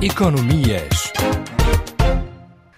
Economias.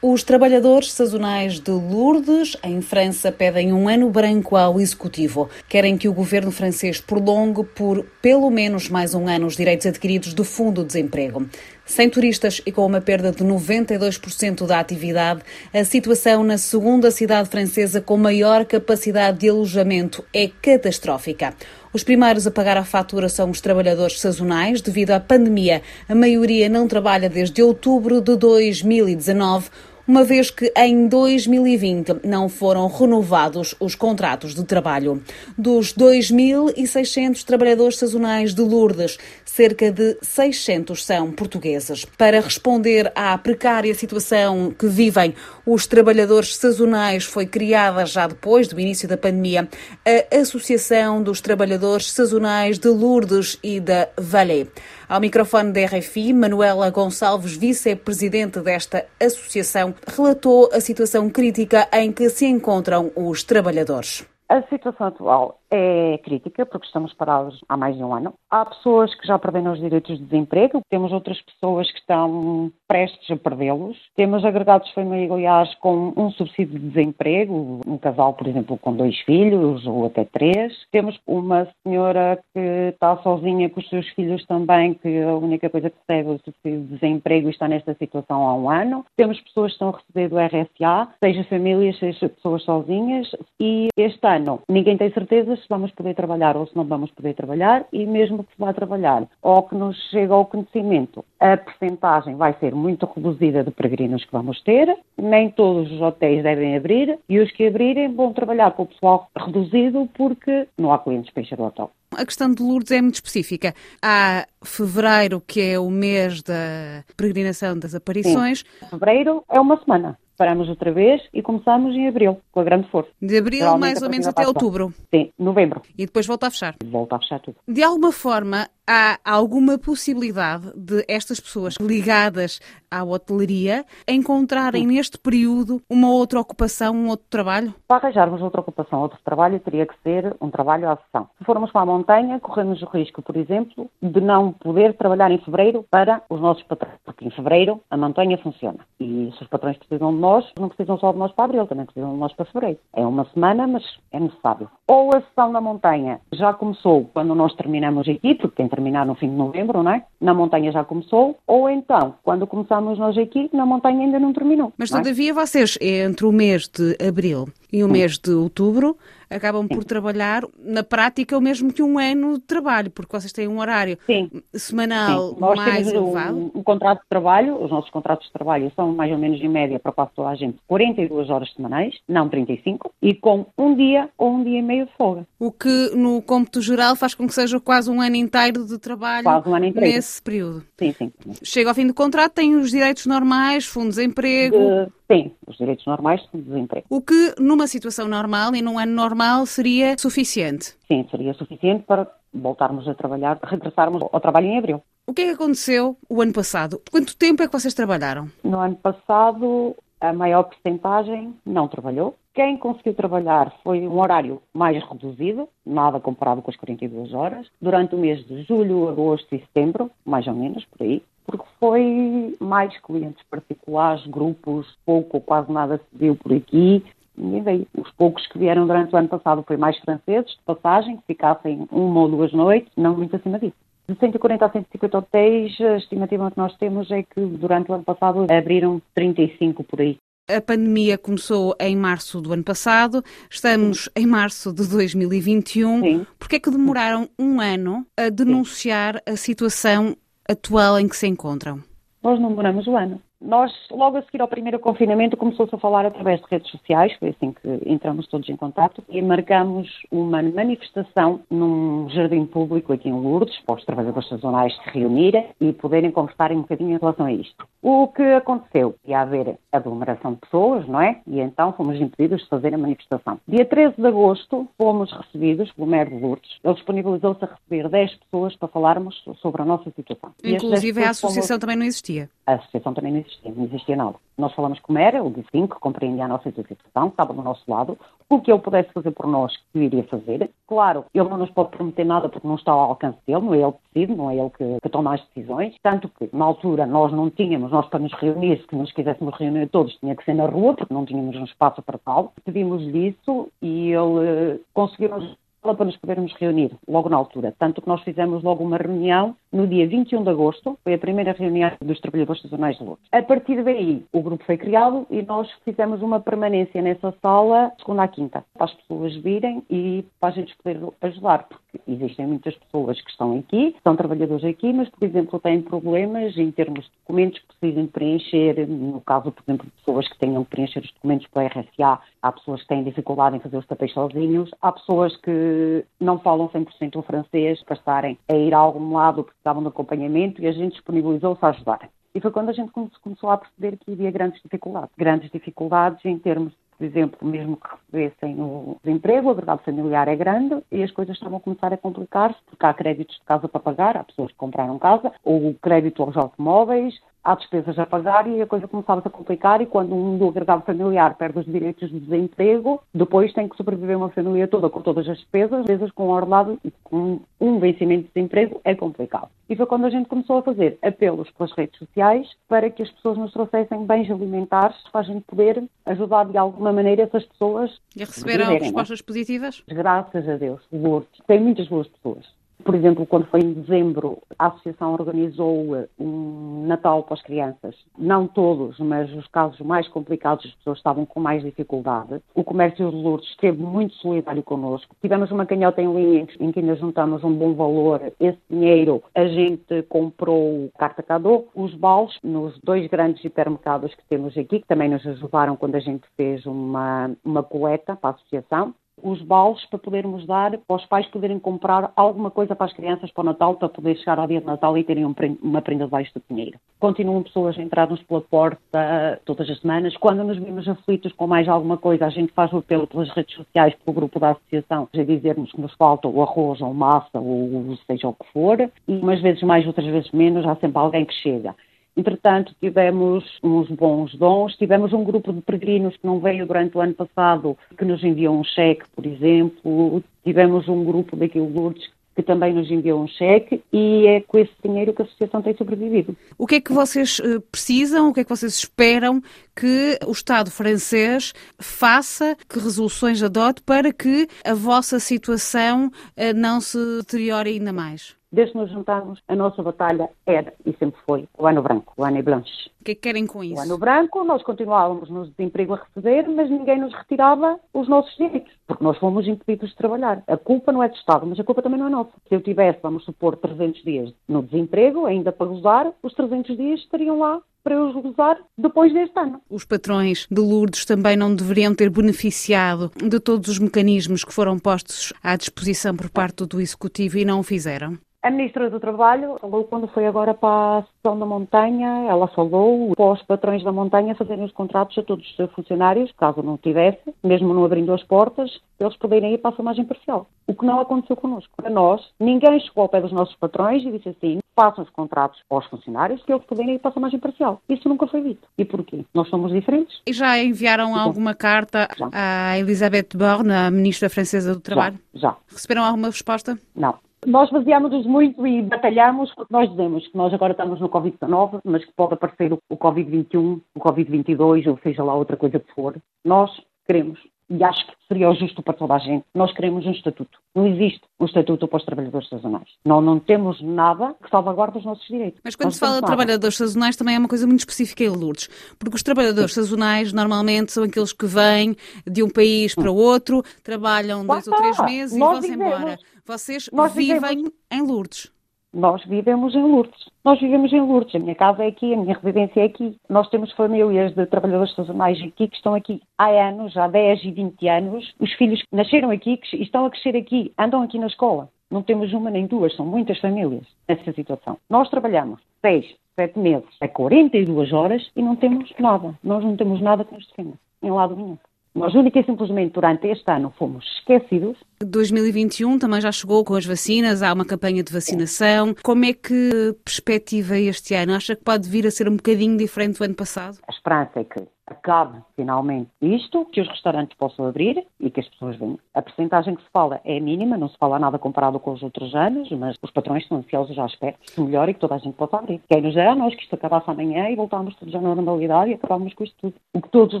Os trabalhadores sazonais de Lourdes, em França, pedem um ano branco ao Executivo. Querem que o governo francês prolongue por pelo menos mais um ano os direitos adquiridos do Fundo de Desemprego. Sem turistas e com uma perda de 92% da atividade, a situação na segunda cidade francesa com maior capacidade de alojamento é catastrófica. Os primeiros a pagar a fatura são os trabalhadores sazonais devido à pandemia. A maioria não trabalha desde outubro de 2019 uma vez que em 2020 não foram renovados os contratos de trabalho. Dos 2.600 trabalhadores sazonais de Lourdes, cerca de 600 são portugueses. Para responder à precária situação que vivem os trabalhadores sazonais, foi criada já depois do início da pandemia a Associação dos Trabalhadores Sazonais de Lourdes e da Valais. Ao microfone da RFI, Manuela Gonçalves, vice-presidente desta associação, relatou a situação crítica em que se encontram os trabalhadores. A situação atual é crítica, porque estamos parados há mais de um ano. Há pessoas que já perderam os direitos de desemprego, temos outras pessoas que estão prestes a perdê-los. Temos agregados familiares com um subsídio de desemprego, um casal, por exemplo, com dois filhos ou até três. Temos uma senhora que está sozinha com os seus filhos também, que a única coisa que recebe é o subsídio de desemprego e está nesta situação há um ano. Temos pessoas que estão a receber do RSA, seja famílias, seja pessoas sozinhas. E este ano ninguém tem certeza se vamos poder trabalhar ou se não vamos poder trabalhar e mesmo que se vá trabalhar ou que nos chega ao conhecimento, a percentagem vai ser muito reduzida de peregrinos que vamos ter, nem todos os hotéis devem abrir e os que abrirem vão trabalhar com o pessoal reduzido porque não há clientes para encher o hotel. A questão de Lourdes é muito específica. Há fevereiro, que é o mês da peregrinação das aparições. Sim. Fevereiro é uma semana paramos outra vez e começamos em abril, com a grande força. De abril mais ou menos até outubro? Sim, novembro. E depois volta a fechar? Volta a fechar tudo. De alguma forma, há alguma possibilidade de estas pessoas ligadas à hotelaria encontrarem neste período uma outra ocupação, um outro trabalho? Para arranjarmos outra ocupação, outro trabalho, teria que ser um trabalho à sessão. Se formos para a montanha, corremos o risco, por exemplo, de não poder trabalhar em fevereiro para os nossos patrões, porque em fevereiro a montanha funciona. E se os patrões precisam de nós, não precisam só de nós para abril, também precisam de nós para fevereiro. É uma semana, mas é necessário. Ou a sessão na montanha já começou quando nós terminamos aqui, porque tem terminar no fim de novembro, não é? Na montanha já começou, ou então, quando começamos nós aqui, na montanha ainda não terminou. Mas é? todavia é? vocês, entre o mês de abril e o Sim. mês de outubro, acabam por trabalhar na prática o mesmo que um ano de trabalho, porque vocês têm um horário Sim. semanal Sim. Nós mais temos elevado. Um, um, contrato de trabalho, os nossos contratos de trabalho são mais ou menos em média para quase toda a gente 42 horas semanais, não 35, e com um dia ou um dia e meio de folga. O que no cômputo geral faz com que seja quase um ano inteiro de trabalho um nesse período. Sim, sim. Chega ao fim do contrato, tem os direitos normais, fundos de emprego. De Sim, os direitos normais de desemprego. O que, numa situação normal e num ano normal, seria suficiente? Sim, seria suficiente para voltarmos a trabalhar, regressarmos ao trabalho em abril. O que é que aconteceu o ano passado? Quanto tempo é que vocês trabalharam? No ano passado, a maior porcentagem não trabalhou. Quem conseguiu trabalhar foi um horário mais reduzido, nada comparado com as 42 horas, durante o mês de julho, agosto e setembro, mais ou menos, por aí porque foi mais clientes particulares, grupos, pouco ou quase nada se viu por aqui. Ninguém veio. Os poucos que vieram durante o ano passado foi mais franceses, de passagem, que ficassem uma ou duas noites, não muito acima disso. De 140 a 150 hotéis, a estimativa que nós temos é que durante o ano passado abriram 35 por aí. A pandemia começou em março do ano passado, estamos em março de 2021. Sim. Por que é que demoraram um ano a denunciar Sim. a situação atual em que se encontram? Nós não demoramos o ano. Nós, logo a seguir ao primeiro confinamento, começou-se a falar através de redes sociais, foi assim que entramos todos em contato, e marcamos uma manifestação num jardim público aqui em Lourdes, para os trabalhadores sazonais se reunirem e poderem conversar um bocadinho em relação a isto. O que aconteceu? Ia haver aglomeração de pessoas, não é? E então fomos impedidos de fazer a manifestação. Dia 13 de agosto, fomos recebidos pelo Maire de Lourdes. Ele disponibilizou-se a receber 10 pessoas para falarmos sobre a nossa situação. Inclusive a associação fomos... também não existia. A associação também não existia não existia nada. Nós falamos como era, disse sim, que compreendia a nossa situação, estava do nosso lado, o que ele pudesse fazer por nós, que iria fazer. Claro, ele não nos pode prometer nada porque não está ao alcance dele, não é ele que decide, não é ele que, que toma as decisões. Tanto que, na altura, nós não tínhamos, nós para nos reunir, se nos quiséssemos reunir todos, tinha que ser na rua, porque não tínhamos um espaço para tal. Pedimos-lhe isso e ele uh, conseguiu-nos para nos podermos reunir logo na altura. Tanto que nós fizemos logo uma reunião no dia 21 de agosto, foi a primeira reunião dos trabalhadores sazonais de Lourdes. A partir daí, o grupo foi criado e nós fizemos uma permanência nessa sala, segunda à quinta, para as pessoas virem e para a gente poder ajudar, porque existem muitas pessoas que estão aqui, são trabalhadores aqui, mas, por exemplo, têm problemas em termos de documentos que precisem de preencher, no caso, por exemplo, pessoas que tenham que preencher os documentos para a RSA, há pessoas que têm dificuldade em fazer os papéis sozinhos, há pessoas que não falam 100% o francês para estarem a ir a algum lado de acompanhamento e a gente disponibilizou-se a ajudar. E foi quando a gente começou a perceber que havia grandes dificuldades. Grandes dificuldades em termos por exemplo, mesmo que recebessem o desemprego, o agregado familiar é grande e as coisas estavam a começar a complicar-se, porque há créditos de casa para pagar, há pessoas que compraram casa, ou crédito aos automóveis, há despesas a pagar e a coisa começava a complicar e quando um do agregado familiar perde os direitos de desemprego, depois tem que sobreviver uma família toda com todas as despesas, vezes com um ordenado e com um vencimento de desemprego é complicado. E foi quando a gente começou a fazer apelos pelas redes sociais para que as pessoas nos trouxessem bens alimentares para a gente poder ajudar de alguma maneira essas pessoas. E receberam respostas positivas? Graças a Deus, Lourdes. Tem muitas boas pessoas. Por exemplo, quando foi em dezembro, a Associação organizou um Natal para as crianças. Não todos, mas os casos mais complicados, as pessoas estavam com mais dificuldade. O Comércio de Lourdes esteve muito solidário connosco. Tivemos uma canhota em linha em que ainda juntamos um bom valor. Esse dinheiro a gente comprou carta cadô, os balos nos dois grandes hipermercados que temos aqui, que também nos ajudaram quando a gente fez uma, uma coleta para a associação os balos para podermos dar, para os pais poderem comprar alguma coisa para as crianças para o Natal, para poder chegar ao dia de Natal e terem uma prenda debaixo do dinheiro. Continuam pessoas a entrar-nos pela porta todas as semanas. Quando nos vimos aflitos com mais alguma coisa, a gente faz o apelo pelas redes sociais, pelo grupo da associação, a dizer-nos que nos falta o arroz ou massa ou seja o que for. E umas vezes mais, outras vezes menos, há sempre alguém que chega. Entretanto, tivemos uns bons dons, tivemos um grupo de peregrinos que não veio durante o ano passado, que nos enviou um cheque, por exemplo, tivemos um grupo daqui de Lourdes que também nos enviou um cheque e é com esse dinheiro que a associação tem sobrevivido. O que é que vocês eh, precisam, o que é que vocês esperam que o Estado francês faça, que resoluções adote para que a vossa situação eh, não se deteriore ainda mais? Desde que nos juntámos, a nossa batalha era e sempre foi o ano branco, o ano blanche. O que é que querem com isso? O ano branco, nós continuávamos no desemprego a receber, mas ninguém nos retirava os nossos direitos, porque nós fomos impedidos de trabalhar. A culpa não é do Estado, mas a culpa também não é nossa. Se eu tivesse, vamos supor, 300 dias no desemprego, ainda para gozar, os 300 dias estariam lá para eu gozar depois deste ano. Os patrões de Lourdes também não deveriam ter beneficiado de todos os mecanismos que foram postos à disposição por parte do Executivo e não o fizeram? A Ministra do Trabalho falou quando foi agora para a sessão da montanha, ela falou para os patrões da montanha fazerem os contratos a todos os seus funcionários, caso não tivesse, mesmo não abrindo as portas, eles poderem ir para a filmagem parcial. O que não aconteceu connosco. Para nós, ninguém chegou ao pé dos nossos patrões e disse assim, façam os contratos aos funcionários que eles poderem ir para a filmagem parcial. Isso nunca foi dito. E porquê? Nós somos diferentes. E já enviaram alguma carta já. à Elisabeth Borne, a Ministra Francesa do Trabalho? Já. já. Receberam alguma resposta? Não. Nós baseámos-nos muito e batalhamos porque nós dizemos que nós agora estamos no Covid-19, mas que pode aparecer o Covid-21, o Covid-22, ou seja lá outra coisa que for. Nós queremos, e acho que seria o justo para toda a gente, nós queremos um estatuto. Não existe um estatuto para os trabalhadores sazonais. Nós não temos nada que salvaguarde os nossos direitos. Mas quando nós se fala de trabalhadores sazonais também é uma coisa muito específica em Lourdes, porque os trabalhadores Sim. sazonais normalmente são aqueles que vêm de um país para o outro, trabalham dois ou três meses nós e vão-se embora. Vocês Nós vivem vivemos... em Lourdes. Nós vivemos em Lourdes. Nós vivemos em Lourdes. A minha casa é aqui, a minha residência é aqui. Nós temos famílias de trabalhadores sazonais aqui que estão aqui há anos, há 10 e 20 anos. Os filhos nasceram aqui e estão a crescer aqui, andam aqui na escola. Não temos uma nem duas, são muitas famílias nessa situação. Nós trabalhamos 6, 7 meses, a 42 horas e não temos nada. Nós não temos nada que nos defenda, em lado nenhum. Nós, única e simplesmente, durante este ano, fomos esquecidos. 2021 também já chegou com as vacinas, há uma campanha de vacinação. Como é que perspectiva este ano? Acha que pode vir a ser um bocadinho diferente do ano passado? A esperança é que acabe finalmente isto, que os restaurantes possam abrir e que as pessoas venham. A percentagem que se fala é mínima, não se fala nada comparado com os outros anos, mas os patrões estão ansiosos já espero que se melhore e que toda a gente possa abrir. Quem nos dera a nós que isto acabasse amanhã e voltámos todos à normalidade e acabámos com isto tudo. O que todos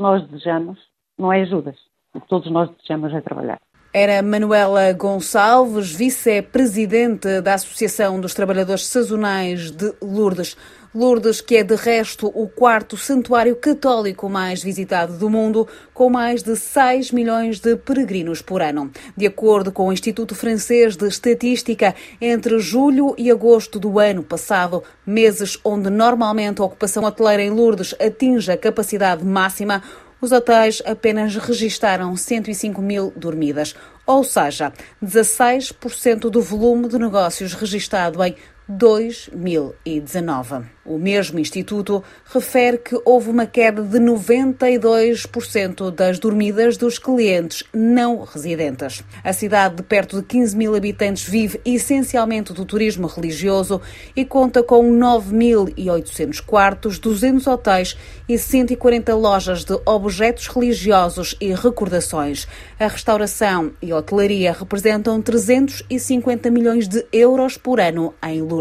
nós desejamos não é ajudas. O que todos nós desejamos é trabalhar. Era Manuela Gonçalves, vice-presidente da Associação dos Trabalhadores Sazonais de Lourdes. Lourdes, que é de resto o quarto santuário católico mais visitado do mundo, com mais de 6 milhões de peregrinos por ano. De acordo com o Instituto Francês de Estatística, entre julho e agosto do ano passado, meses onde normalmente a ocupação hoteleira em Lourdes atinge a capacidade máxima, os hotéis apenas registaram 105 mil dormidas, ou seja, 16% do volume de negócios registado em 2019. O mesmo Instituto refere que houve uma queda de 92% das dormidas dos clientes não residentes. A cidade de perto de 15 mil habitantes vive essencialmente do turismo religioso e conta com 9.800 quartos, 200 hotéis e 140 lojas de objetos religiosos e recordações. A restauração e hotelaria representam 350 milhões de euros por ano em Lourdes,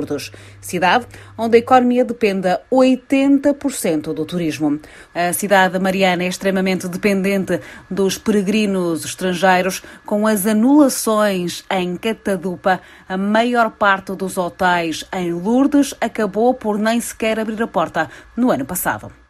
cidade onde a economia de dependa 80% do turismo. A cidade mariana é extremamente dependente dos peregrinos estrangeiros, com as anulações em Catadupa. A maior parte dos hotéis em Lourdes acabou por nem sequer abrir a porta no ano passado.